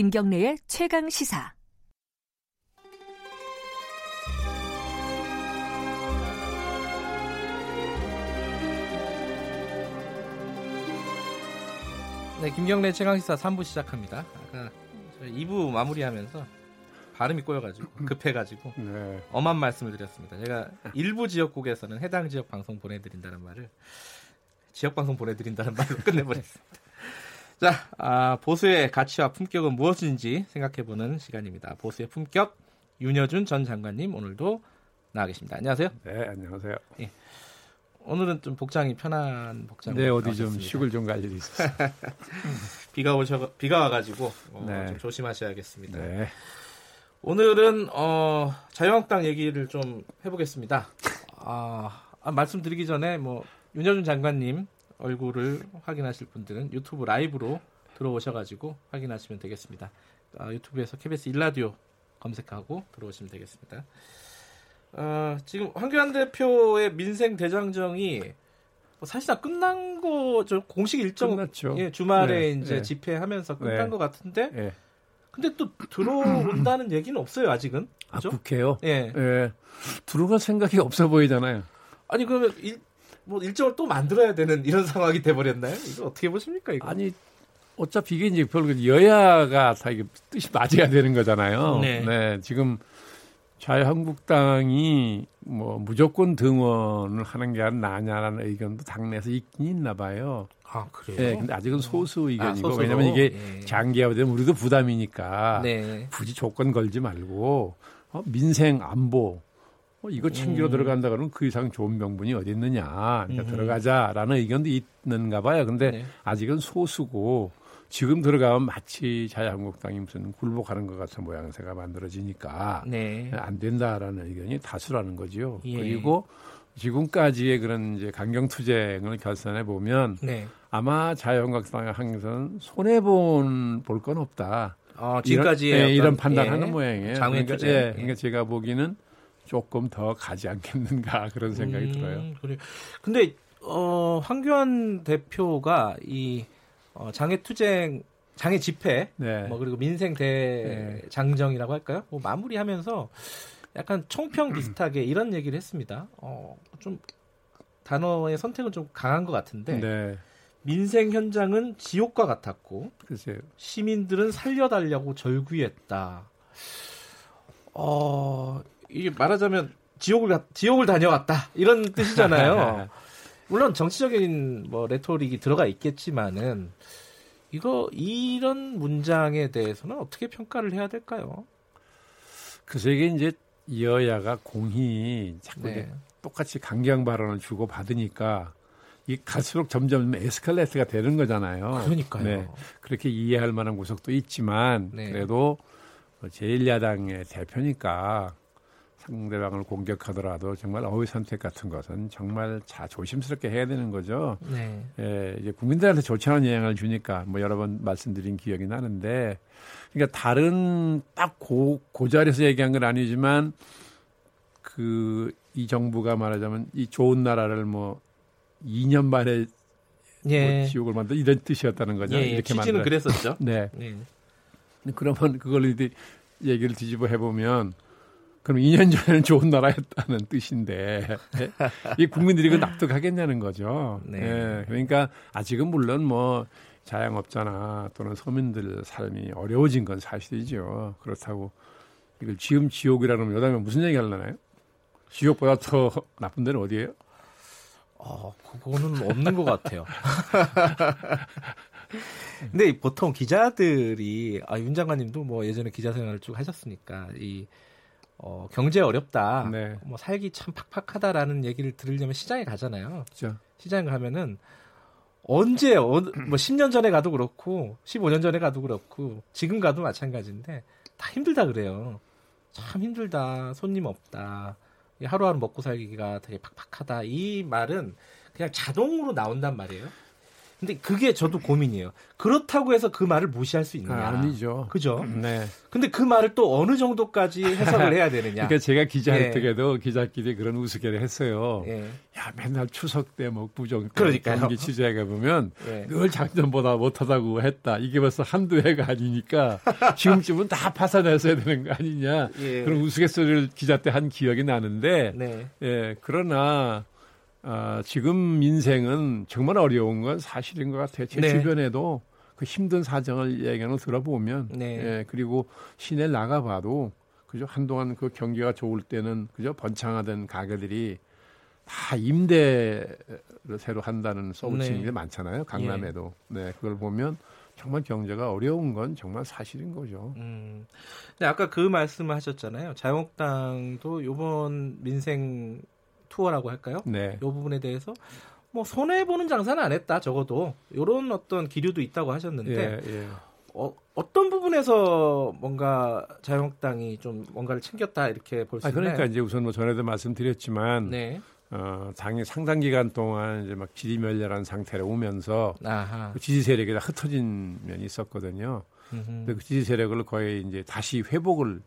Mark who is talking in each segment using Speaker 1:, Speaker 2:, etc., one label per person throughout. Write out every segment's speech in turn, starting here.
Speaker 1: 김경래의 최강 시사.
Speaker 2: 네, 김경래 최강 시사 3부 시작합니다. 아까 2부 마무리하면서 발음이 꼬여가지고 급해가지고 네. 엄한 말씀을 드렸습니다. 제가 일부 지역국에서는 해당 지역 방송 보내드린다는 말을 지역 방송 보내드린다는 말로 끝내버렸습니다. 자, 아, 보수의 가치와 품격은 무엇인지 생각해보는 시간입니다. 보수의 품격 윤여준 전 장관님 오늘도 나와 계십니다. 안녕하세요.
Speaker 3: 네, 안녕하세요. 예.
Speaker 2: 오늘은 좀 복장이 편한 복장.
Speaker 3: 네, 어디 좀 식을 좀갈 일이 있었어요.
Speaker 2: 비가 오셔 비가 와가지고 어, 네. 좀 조심하셔야겠습니다. 네. 오늘은 어, 자유한국당 얘기를 좀 해보겠습니다. 아, 아, 말씀드리기 전에 뭐 윤여준 장관님 얼굴을 확인하실 분들은 유튜브 라이브로 들어오셔가지고 확인하시면 되겠습니다. 아, 유튜브에서 KBS 일라디오 검색하고 들어오시면 되겠습니다. 어, 지금 황교안 대표의 민생 대장정이 뭐 사실상 끝난 거죠. 공식 일정 끝났죠. 예, 주말에 네, 이제 네. 집회하면서 끝난 네. 것 같은데. 네. 근데 또 들어온다는 얘기는 없어요 아직은.
Speaker 3: 그렇죠? 아 국회요? 예. 예. 들어갈 생각이 없어 보이잖아요.
Speaker 2: 아니 그러면 일, 뭐 일정을 또 만들어야 되는 이런 상황이 돼버렸나요? 이거 어떻게 보십니까 이거?
Speaker 3: 아니 어차피 이게 이제 별로 여야가 다 이게 뜻이 맞아야 되는 거잖아요. 네. 네 지금 자유한국당이 뭐 무조건 등원을 하는 게 나냐라는 의견도 당내에서 있긴 있나 봐요.
Speaker 2: 아 그래요?
Speaker 3: 네, 근데 아직은 소수 아, 의견이고 아, 왜냐면 이게 예. 장기화되면 우리도 부담이니까 네. 굳이 조건 걸지 말고 어, 민생 안보 어, 이거 챙기러 음. 들어간다 그러면 그 이상 좋은 명분이 어디 있느냐. 그러니까 음. 들어가자라는 의견도 있는가 봐요. 근데 네. 아직은 소수고 지금 들어가면 마치 자유한국당이 무슨 굴복하는 것 같은 모양새가 만들어지니까 네. 안 된다라는 의견이 다수라는 거죠. 예. 그리고 지금까지의 그런 이제 강경 투쟁을 결산해 보면 네. 아마 자유한국당 항선 손해 본 볼 건 없다.
Speaker 2: 어, 지금까지
Speaker 3: 이런, 네, 이런 판단하는 예. 모양이에요. 그러니까, 예, 그러니까 제가 보기는 조금 더 가지 않겠는가 그런 생각이 음, 들어요.
Speaker 2: 그래. 근데 어, 황교안 대표가 이 어, 장애 투쟁, 장애 집회, 네. 뭐 그리고 민생 대장정이라고 할까요? 뭐 마무리하면서 약간 총평 비슷하게 이런 얘기를 했습니다. 어, 좀 단어의 선택은 좀 강한 것 같은데 네. 민생 현장은 지옥과 같았고 글쎄요. 시민들은 살려달라고 절규했다. 어, 이게 말하자면 지옥을 지옥을 다녀왔다 이런 뜻이잖아요. 물론 정치적인 뭐 레토릭이 들어가 있겠지만은 이거 이런 문장에 대해서는 어떻게 평가를 해야 될까요?
Speaker 3: 그래서 이게 이제 여야가 공히 자꾸 네. 똑같이 강경 발언을 주고 받으니까 이 갈수록 점점 에스컬레이트가 되는 거잖아요.
Speaker 2: 그러니까요. 네.
Speaker 3: 그렇게 이해할 만한 구석도 있지만 네. 그래도 제1야당의 대표니까 상대방을 공격하더라도 정말 어휘 선택 같은 것은 정말 자 조심스럽게 해야 되는 거죠. 네. 예, 이제 국민들한테 좋지 않은 영향을 주니까 뭐 여러 번 말씀드린 기억이 나는데, 그러니까 다른 딱고 그 자리에서 얘기한 건 아니지만 그 이 정부가 말하자면 이 좋은 나라를 뭐 2년 만에 예. 뭐 지옥을 만든 이런 뜻이었다는 거죠.
Speaker 2: 예, 예. 이렇게 만든. 그랬었죠.
Speaker 3: 네. 네. 그러면 그걸 이제 얘기를 뒤집어 해보면 그럼 2년 전에는 좋은 나라였다는 뜻인데 이 국민들이 그 납득하겠냐는 거죠. 네. 네. 그러니까 아직은 물론 뭐 자영업자나 또는 서민들 삶이 어려워진 건 사실이죠. 그렇다고 이걸 지금 지옥이라 그러면 여담에 무슨 얘기 하려나요? 지옥보다 더 나쁜 데는 어디예요?
Speaker 2: 어, 그거는 없는 것 같아요. 근데 보통 기자들이 아, 윤 장관님도 뭐 예전에 기자 생활을 쭉 하셨으니까 이 어, 경제 어렵다. 네. 뭐 살기 참 팍팍하다라는 얘기를 들으려면 시장에 가잖아요. 그렇죠. 시장에 가면은 언제 어, 뭐 10년 전에 가도 그렇고 15년 전에 가도 그렇고 지금 가도 마찬가지인데 다 힘들다 그래요. 참 힘들다. 손님 없다. 하루하루 먹고 살기가 되게 팍팍하다. 이 말은 그냥 자동으로 나온단 말이에요. 근데 그게 저도 고민이에요. 그렇다고 해서 그 말을 무시할 수 있느냐?
Speaker 3: 아, 니죠
Speaker 2: 그죠? 네. 근데 그 말을 또 어느 정도까지 해석을 해야 되느냐?
Speaker 3: 그러니까 제가 기자할 예. 때에도 기자끼리 그런 우스개를 했어요. 예. 야, 맨날 추석 때 뭐 부정 그러니까 경기 취재해 가 보면 예. 늘 작년보다 못하다고 했다. 이게 벌써 한두 해가 아니니까 지금쯤은 다 파산했어야 되는 거 아니냐? 예. 그런 우스갯소리를 기자 때 한 기억이 나는데, 네. 예, 그러나 아, 지금 인생은 정말 어려운 건 사실인 것 같아요. 제 네. 주변에도 그 힘든 사정을 얘기하는 거 들어보면, 네. 예, 그리고 시내 나가봐도 그죠 한동안 그 경기가 좋을 때는 그죠 번창하던 가게들이 다 임대를 새로 한다는 소문이 네. 많잖아요. 강남에도. 예. 네, 그걸 보면 정말 경제가 어려운 건 정말 사실인 거죠. 음.
Speaker 2: 근데 아까 그 말씀을 하셨잖아요. 자유한국당도 이번 민생 투어라고 할까요? 네. 이 부분에 대해서 뭐 손해 보는 장사는 안 했다 적어도 이런 어떤 기류도 있다고 하셨는데 예, 예. 어, 어떤 부분에서 뭔가 자유한국당이 좀 뭔가를 챙겼다 이렇게 볼수 아,
Speaker 3: 그러니까 이제 우선 뭐 전에도 말씀드렸지만 네. 어, 당이 상당 기간 동안 이제 막 지지멸렬한 상태로 오면서 그 지지 세력이 다 흩어진 면이 있었거든요. 근데 그 지지 세력을 거의 이제 다시 회복을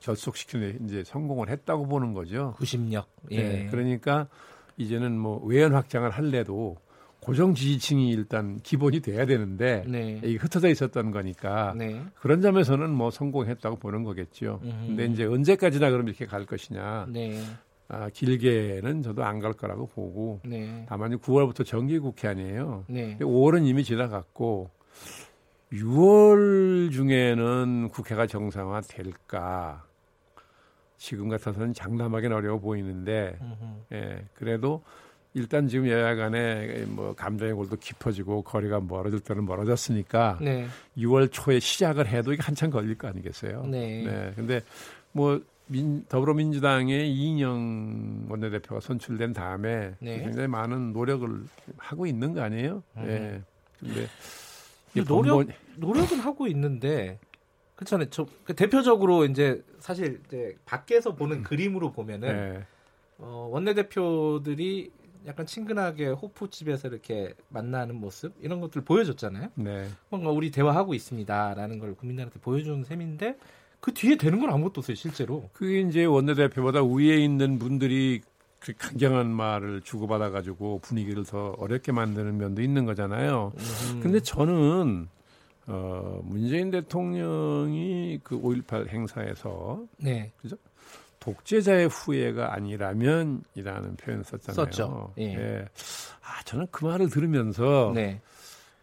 Speaker 3: 결속시키는 이제 성공을 했다고 보는 거죠.
Speaker 2: 구심력.
Speaker 3: 예. 네, 그러니까 이제는 뭐 외연 확장을 할래도 고정 지지층이 일단 기본이 돼야 되는데 네. 이게 흩어져 있었던 거니까 네. 그런 점에서는 뭐 성공했다고 보는 거겠죠. 음흠. 근데 이제 언제까지나 그럼 이렇게 갈 것이냐. 네. 아, 길게는 저도 안 갈 거라고 보고 네. 다만 9월부터 정기 국회 아니에요. 네. 5월은 이미 지나갔고 6월 중에는 국회가 정상화 될까? 지금 같아서는 장담하기는 어려워 보이는데, 예, 그래도 일단 지금 여야 간에 뭐 감정의 골도 깊어지고 거리가 멀어질 때는 멀어졌으니까 네. 6월 초에 시작을 해도 이게 한참 걸릴 거 아니겠어요? 네. 네. 근데 뭐 민, 더불어민주당의 이인영 원내대표가 선출된 다음에 네. 굉장히 많은 노력을 하고 있는 거 아니에요? 음. 네. 근데
Speaker 2: 노력 본본... 노력은 하고 있는데 그렇잖아요. 저그 대표적으로 이제 사실 이제 밖에서 보는 음. 그림으로 보면은 네. 어, 원내대표들이 약간 친근하게 호프집에서 이렇게 만나는 모습 이런 것들 보여줬잖아요. 네. 뭔가 우리 대화하고 있습니다라는 걸 국민들한테 보여주는 셈인데 그 뒤에 되는 건 아무것도 없어요, 실제로.
Speaker 3: 그게 이제 원내대표보다 위에 있는 분들이 그 강경한 말을 주고받아 가지고 분위기를 더 어렵게 만드는 면도 있는 거잖아요. 음. 근데 저는 어, 문재인 대통령이 그 5.18 행사에서 네. 그죠? 독재자의 후예가 아니라면이라는 표현을 썼잖아요.
Speaker 2: 썼죠. 예. 예.
Speaker 3: 아, 저는 그 말을 들으면서 네.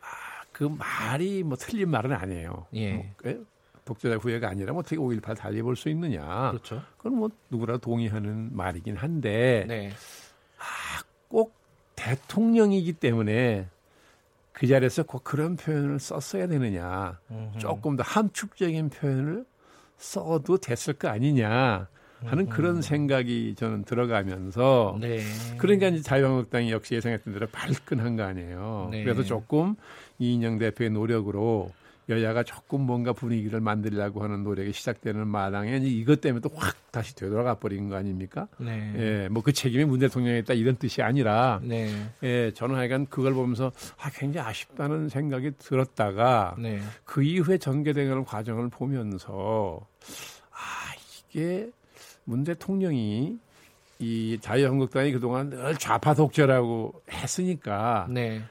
Speaker 3: 아, 그 말이 뭐 틀린 말은 아니에요. 예. 뭐, 예? 독재자 후예가 아니라 뭐 어떻게 5.18 달리 볼수 있느냐. 그렇죠. 그건 뭐 누구나 동의하는 말이긴 한데 네. 아, 꼭 대통령이기 때문에 그 자리에서 꼭 그런 표현을 썼어야 되느냐. 음흠. 조금 더 함축적인 표현을 써도 됐을 거 아니냐. 하는 음흠. 그런 생각이 저는 들어가면서 네. 그러니까 이제 자유한국당이 역시 예상했던 대로 발끈한 거 아니에요. 네. 그래서 조금 이인영 대표의 노력으로 여야가 조금 뭔가 분위기를 만들려고 하는 노력이 시작되는 마당에 이것 때문에 또 확 다시 되돌아가 버린 거 아닙니까? 네. 예, 뭐 그 책임이 문 대통령에 있다 이런 뜻이 아니라, 네. 예, 저는 하여간 그걸 보면서 아, 굉장히 아쉽다는 생각이 들었다가 네. 그 이후에 전개되는 과정을 보면서 아, 이게 문 대통령이 이 자유한국당이 그동안 늘 좌파 독재라고 했으니까 네.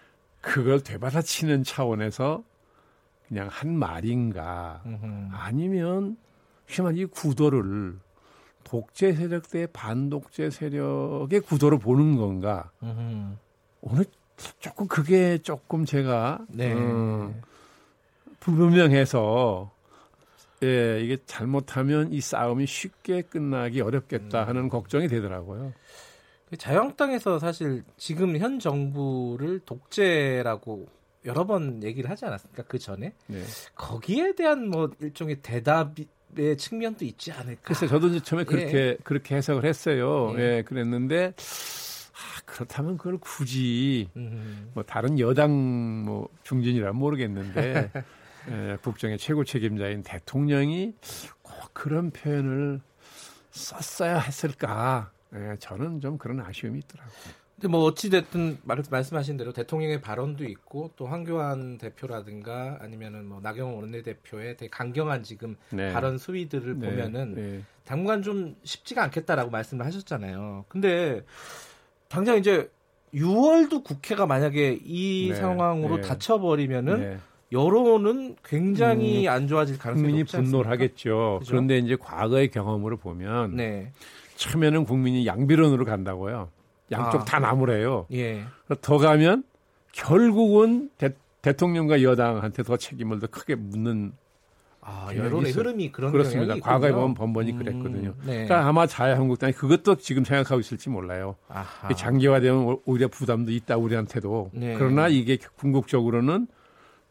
Speaker 3: 그걸 되받아치는 차원에서 그냥 한 말인가 음흠. 아니면 심한 이 구도를 독재 세력 대 반독재 세력의 구도로 보는 건가 음흠. 오늘 조금 그게 조금 제가 네. 어, 불분명해서 예, 이게 잘못하면 이 싸움이 쉽게 끝나기 어렵겠다 음. 하는 걱정이 되더라고요.
Speaker 2: 자유한국당에서 사실 지금 현 정부를 독재라고 여러 번 얘기를 하지 않았습니까? 그 전에 네. 거기에 대한 뭐 일종의 대답의 측면도 있지 않을까.
Speaker 3: 글쎄 저도 이제 처음에 그렇게 예. 그렇게 해석을 했어요. 예, 예 그랬는데 아, 그렇다면 그걸 굳이 음. 뭐 다른 여당 뭐 중진이라 모르겠는데 예, 국정의 최고 책임자인 대통령이 꼭 그런 표현을 썼어야 했을까? 예, 저는 좀 그런 아쉬움이 있더라고요.
Speaker 2: 근데 뭐 어찌 됐든 말씀하신 대로 대통령의 발언도 있고 또 황교안 대표라든가 아니면은 뭐 나경원 원내대표의 되게 강경한 지금 네. 발언 수위들을 네. 보면은 네. 당분간 좀 쉽지가 않겠다라고 말씀을 하셨잖아요. 근데 당장 이제 6월도 국회가 만약에 이 네. 상황으로 네. 닫혀버리면은 네. 여론은 굉장히 음, 안 좋아질 가능성이
Speaker 3: 국민이 분노를 하겠죠. 그죠? 그런데 이제 과거의 경험으로 보면 처음에는 국민이 양비론으로 간다고요. 양쪽 아. 다 나무래요. 예. 더 가면 결국은 대, 통령과 여당한테 더 책임을 더 크게 묻는
Speaker 2: 아, 여론의 있어요. 흐름이 그런
Speaker 3: 그렇습니다. 과거에 보면 번번이 음, 그랬거든요. 네. 그러니까 아마 자유한국당이 그것도 지금 생각하고 있을지 몰라요. 장기화되면 오히려 부담도 있다 우리한테도. 네. 그러나 이게 궁극적으로는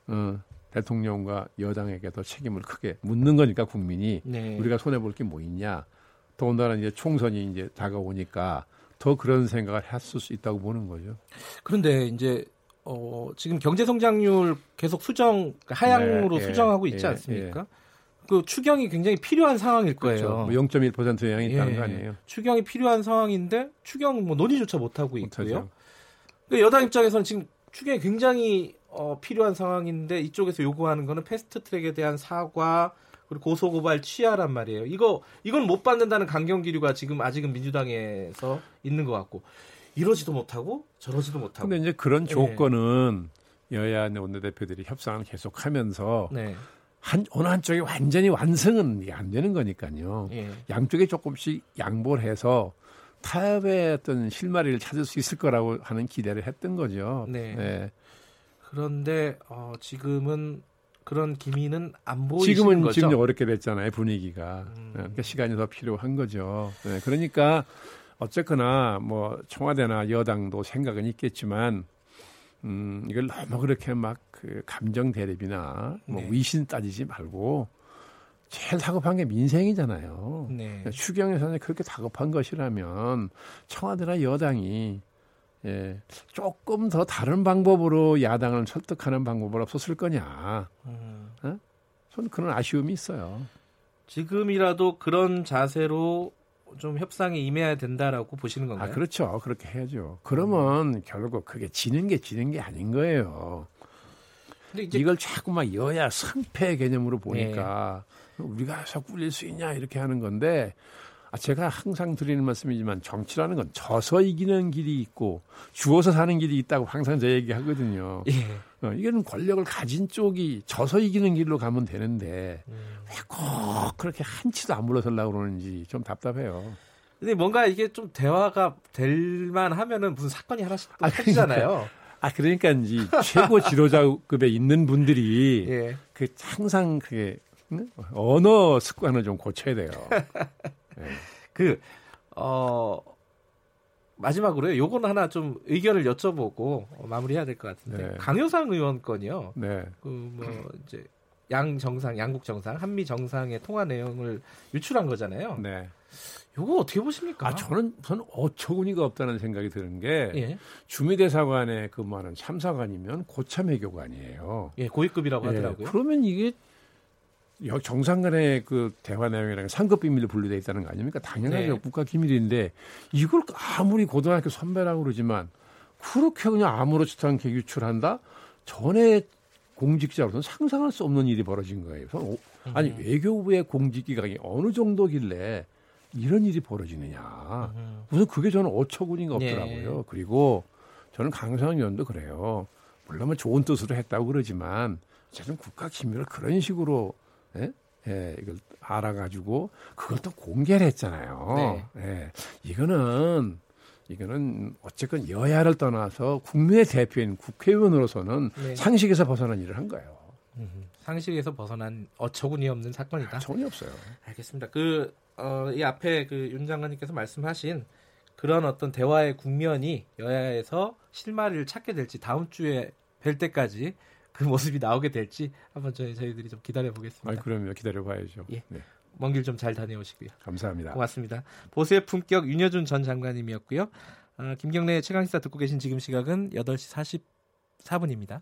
Speaker 3: 어, 대통령과 여당에게 더 책임을 크게 묻는 거니까 국민이 네. 우리가 손해 볼 게 뭐 있냐. 더군다나 이제 총선이 이제 다가오니까 더 그런 생각을 했을 수 있다고 보는 거죠.
Speaker 2: 그런데 이제 어, 지금 경제 성장률 계속 수정 그러니까 하향으로 네, 예, 수정하고 있지 예, 않습니까? 예. 그 추경이 굉장히 필요한 상황일 거예요.
Speaker 3: 그렇죠. 0.1%뭐 영향이 있다는 예, 거 아니에요?
Speaker 2: 추경이 필요한 상황인데 추경 뭐 논의조차 못 하고 있고요. 그 여당 입장에서는 지금 추경이 굉장히 어, 필요한 상황인데 이쪽에서 요구하는 거는 패스트 트랙에 대한 사과 그리고 고소고발 취하란 말이에요. 이거 이건 못 받는다는 강경 기류가 지금 아직은 민주당에서 있는 것 같고 이러지도 못하고 저러지도 못하고.
Speaker 3: 근데 이제 그런 예. 조건은 네. 여야 의 원내대표들이 협상을 계속하면서 네. 한 어느 한쪽이 완전히 완성은 안 되는 거니까요. 네. 양쪽에 조금씩 양보를 해서 타협의 어떤 실마리를 찾을 수 있을 거라고 하는 기대를 했던 거죠. 네. 네.
Speaker 2: 그런데 어, 지금은 그런 기미는 안 보이시는
Speaker 3: 지금은
Speaker 2: 거죠.
Speaker 3: 지금 어렵게 됐잖아요 분위기가. 음. 네, 그러니까 시간이 더 필요한 거죠. 네, 그러니까 어쨌거나 뭐 청와대나 여당도 생각은 있겠지만 음, 이걸 너무 그렇게 막 그 감정 대립이나 뭐 네. 위신 따지지 말고 제일 다급한 게 민생이잖아요. 네. 그러니까 추경 예산이 그렇게 다급한 것이라면 청와대나 여당이 예, 조금 더 다른 방법으로 야당을 설득하는 방법은 없었을 거냐. 음. 어? 저는 그런 아쉬움이 있어요.
Speaker 2: 지금이라도 그런 자세로 좀 협상에 임해야 된다라고 보시는 건가요?
Speaker 3: 아, 그렇죠. 그렇게 해야죠. 그러면 음. 결국 그게 지는 게 지는 게 아닌 거예요. 근데 이제 이걸 자꾸 막 여야 승패 개념으로 보니까 네. 우리가 해서 꿀릴 수 있냐 이렇게 하는 건데 아, 제가 항상 드리는 말씀이지만 정치라는 건 져서 이기는 길이 있고 죽어서 사는 길이 있다고 항상 저 얘기하거든요. 예. 어, 이거는 권력을 가진 쪽이 져서 이기는 길로 가면 되는데 음. 왜꼭 그렇게 한치도 안 물러서려고 그러는지 좀 답답해요.
Speaker 2: 근데 뭔가 이게 좀 대화가 될 만 하면은 무슨 사건이 하나씩 또 아, 터지잖아요. 그러니까,
Speaker 3: 아, 그러니까인지 최고 지도자급에 있는 분들이 예. 그 항상 그게 언어 습관을 좀 고쳐야 돼요.
Speaker 2: 네. 그, 어, 마지막으로요. 요거는 하나 좀 의견을 여쭤보고 어, 마무리해야 될 것 같은데. 네. 강효상 의원 건이요. 네. 그, 뭐, 이제, 양 정상, 양국 정상, 한미 정상의 통화 내용을 유출한 거잖아요. 네. 요거 어떻게 보십니까?
Speaker 3: 아, 저는, 저는 어처구니가 없다는 생각이 드는 게, 예. 주미 대사관에 근무하는 참사관이면 고참 외교관이에요.
Speaker 2: 예, 고위급이라고
Speaker 3: 예,
Speaker 2: 하더라고요.
Speaker 3: 그러면 이게 정상 간의 그 대화 내용이라는 상급 비밀로 분류되어 있다는 거 아닙니까? 당연하죠. 네. 국가 기밀인데 이걸 아무리 고등학교 선배라고 그러지만 그렇게 그냥 아무렇지도 않게 유출한다? 전에 공직자로서는 상상할 수 없는 일이 벌어진 거예요. 아니 음. 외교부의 공직 기강이 어느 정도길래 이런 일이 벌어지느냐. 무슨 그게 저는 어처구니가 네. 없더라고요. 네. 그리고 저는 강성 의원도 그래요. 물론 뭐 좋은 뜻으로 했다고 그러지만 어쨌든 국가 기밀을 그런 식으로 예? 예, 이걸 알아가지고 그걸 또 공개를 했잖아요. 네. 예, 이거는 이거는 어쨌건 여야를 떠나서 국민의 대표인 국회의원으로서는 네. 상식에서 벗어난 일을 한 거예요.
Speaker 2: 상식에서 벗어난 어처구니 없는 사건이다.
Speaker 3: 전혀 없어요.
Speaker 2: 알겠습니다. 그, 어, 이 앞에 그 윤 장관님께서 말씀하신 그런 어떤 대화의 국면이 여야에서 실마리를 찾게 될지 다음 주에 뵐 때까지 그 모습이 나오게 될지 한번 저희 저희들이 좀 기다려 보겠습니다.
Speaker 3: 아, 그럼요. 기다려 봐야죠. 예. 네.
Speaker 2: 먼길 좀 잘 다녀오시고요.
Speaker 3: 감사합니다.
Speaker 2: 고맙습니다. 보수의 품격 윤여준 전 장관님이었고요. 아, 김경래 최강시사 듣고 계신 지금 시각은 8시 44분입니다.